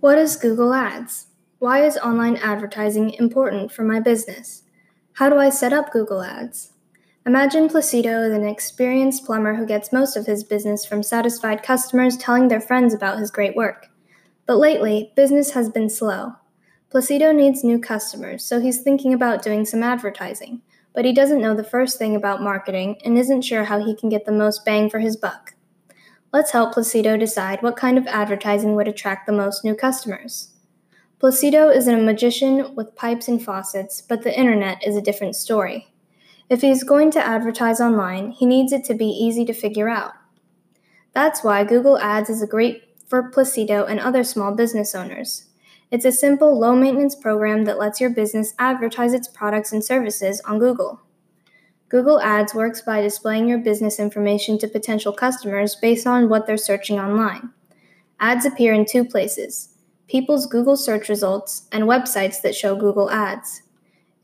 What is Google Ads? Why is online advertising important for my business? How do I set up Google Ads? Imagine Placido is an experienced plumber who gets most of his business from satisfied customers telling their friends about his great work. But lately, business has been slow. Placido needs new customers, so he's thinking about doing some advertising, but he doesn't know the first thing about marketing and isn't sure how he can get the most bang for his buck. Let's help Placido decide what kind of advertising would attract the most new customers. Placido is a magician with pipes and faucets, but the internet is a different story. If he's going to advertise online, he needs it to be easy to figure out. That's why Google Ads is a great for Placido and other small business owners. It's a simple, low maintenance program that lets your business advertise its products and services on Google. Google Ads works by displaying your business information to potential customers based on what they're searching online. Ads appear in two places people's Google search results and websites that show Google Ads.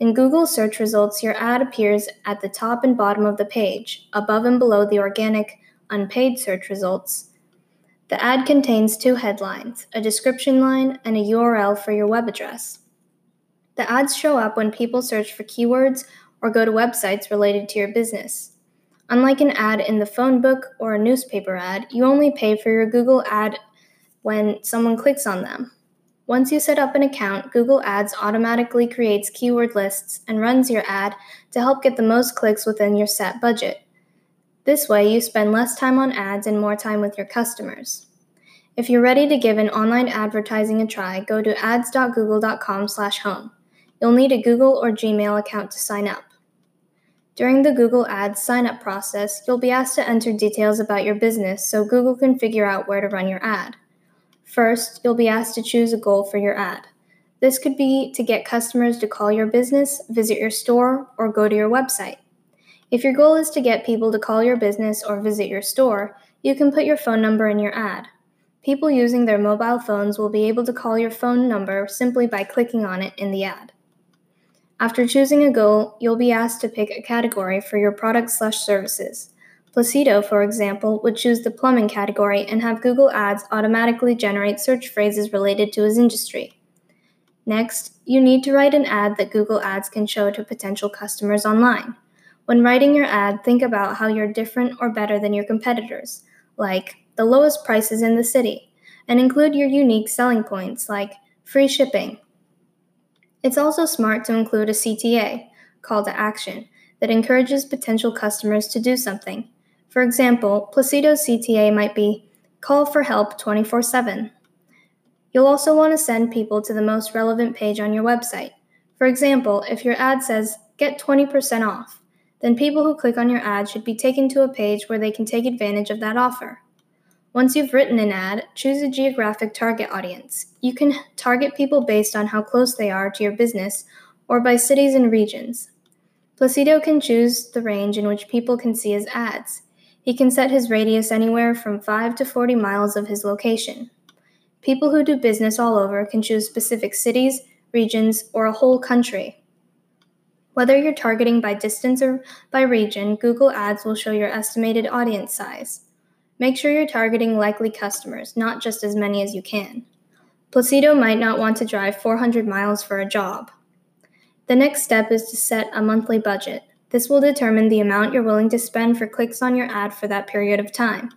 In Google search results, your ad appears at the top and bottom of the page, above and below the organic, unpaid search results. The ad contains two headlines, a description line, and a URL for your web address. The ads show up when people search for keywords or go to websites related to your business. Unlike an ad in the phone book or a newspaper ad, you only pay for your Google ad when someone clicks on them. Once you set up an account, Google Ads automatically creates keyword lists and runs your ad to help get the most clicks within your set budget. This way, you spend less time on ads and more time with your customers. If you're ready to give an online advertising a try, go to ads.google.com/home. You'll need a Google or Gmail account to sign up. During the Google Ads sign up process, you'll be asked to enter details about your business so Google can figure out where to run your ad. First, you'll be asked to choose a goal for your ad. This could be to get customers to call your business, visit your store, or go to your website. If your goal is to get people to call your business or visit your store, you can put your phone number in your ad. People using their mobile phones will be able to call your phone number simply by clicking on it in the ad. After choosing a goal, you'll be asked to pick a category for your products/services. Placido, for example, would choose the plumbing category and have Google Ads automatically generate search phrases related to his industry. Next, you need to write an ad that Google Ads can show to potential customers online. When writing your ad, think about how you're different or better than your competitors, like the lowest prices in the city, and include your unique selling points like free shipping. It's also smart to include a CTA, call to action, that encourages potential customers to do something, for example, Placido's CTA might be call for help 24 7. You'll also want to send people to the most relevant page on your website. For example, if your ad says get 20% off, then people who click on your ad should be taken to a page where they can take advantage of that offer. Once you've written an ad, choose a geographic target audience. You can target people based on how close they are to your business or by cities and regions. Placido can choose the range in which people can see his ads. He can set his radius anywhere from 5 to 40 miles of his location. People who do business all over can choose specific cities, regions, or a whole country. Whether you're targeting by distance or by region, Google Ads will show your estimated audience size. Make sure you're targeting likely customers, not just as many as you can. Placido might not want to drive 400 miles for a job. The next step is to set a monthly budget. This will determine the amount you're willing to spend for clicks on your ad for that period of time.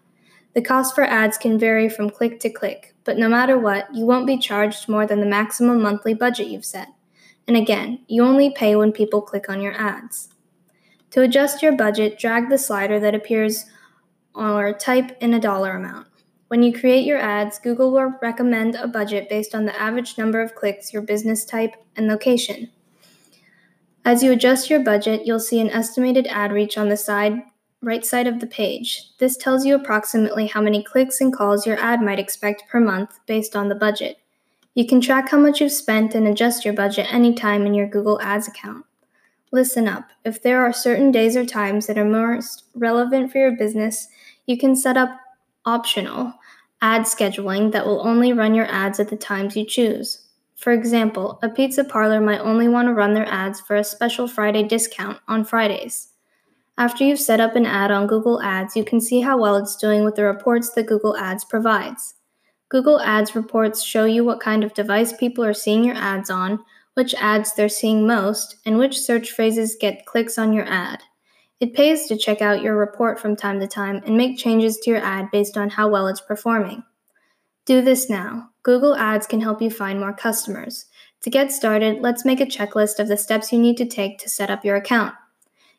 The cost for ads can vary from click to click, but no matter what, you won't be charged more than the maximum monthly budget you've set. And again, you only pay when people click on your ads. To adjust your budget, drag the slider that appears or type in a dollar amount. When you create your ads, Google will recommend a budget based on the average number of clicks, your business type, and location. As you adjust your budget, you'll see an estimated ad reach on the side right side of the page. This tells you approximately how many clicks and calls your ad might expect per month based on the budget. You can track how much you've spent and adjust your budget anytime in your Google Ads account. Listen up. If there are certain days or times that are most relevant for your business, you can set up optional ad scheduling that will only run your ads at the times you choose. For example, a pizza parlor might only want to run their ads for a special Friday discount on Fridays. After you've set up an ad on Google Ads, you can see how well it's doing with the reports that Google Ads provides. Google Ads reports show you what kind of device people are seeing your ads on, which ads they're seeing most, and which search phrases get clicks on your ad. It pays to check out your report from time to time and make changes to your ad based on how well it's performing. Do this now. Google Ads can help you find more customers. To get started, let's make a checklist of the steps you need to take to set up your account.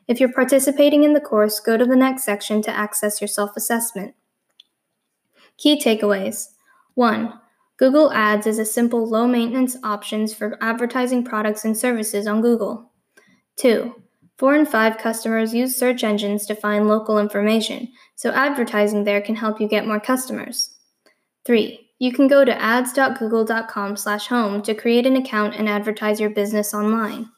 If you're participating in the course, go to the next section to access your self assessment. Key takeaways 1. Google Ads is a simple, low maintenance options for advertising products and services on Google. 2. 4 in 5 customers use search engines to find local information, so advertising there can help you get more customers. 3. You can go to ads.google.com/home to create an account and advertise your business online.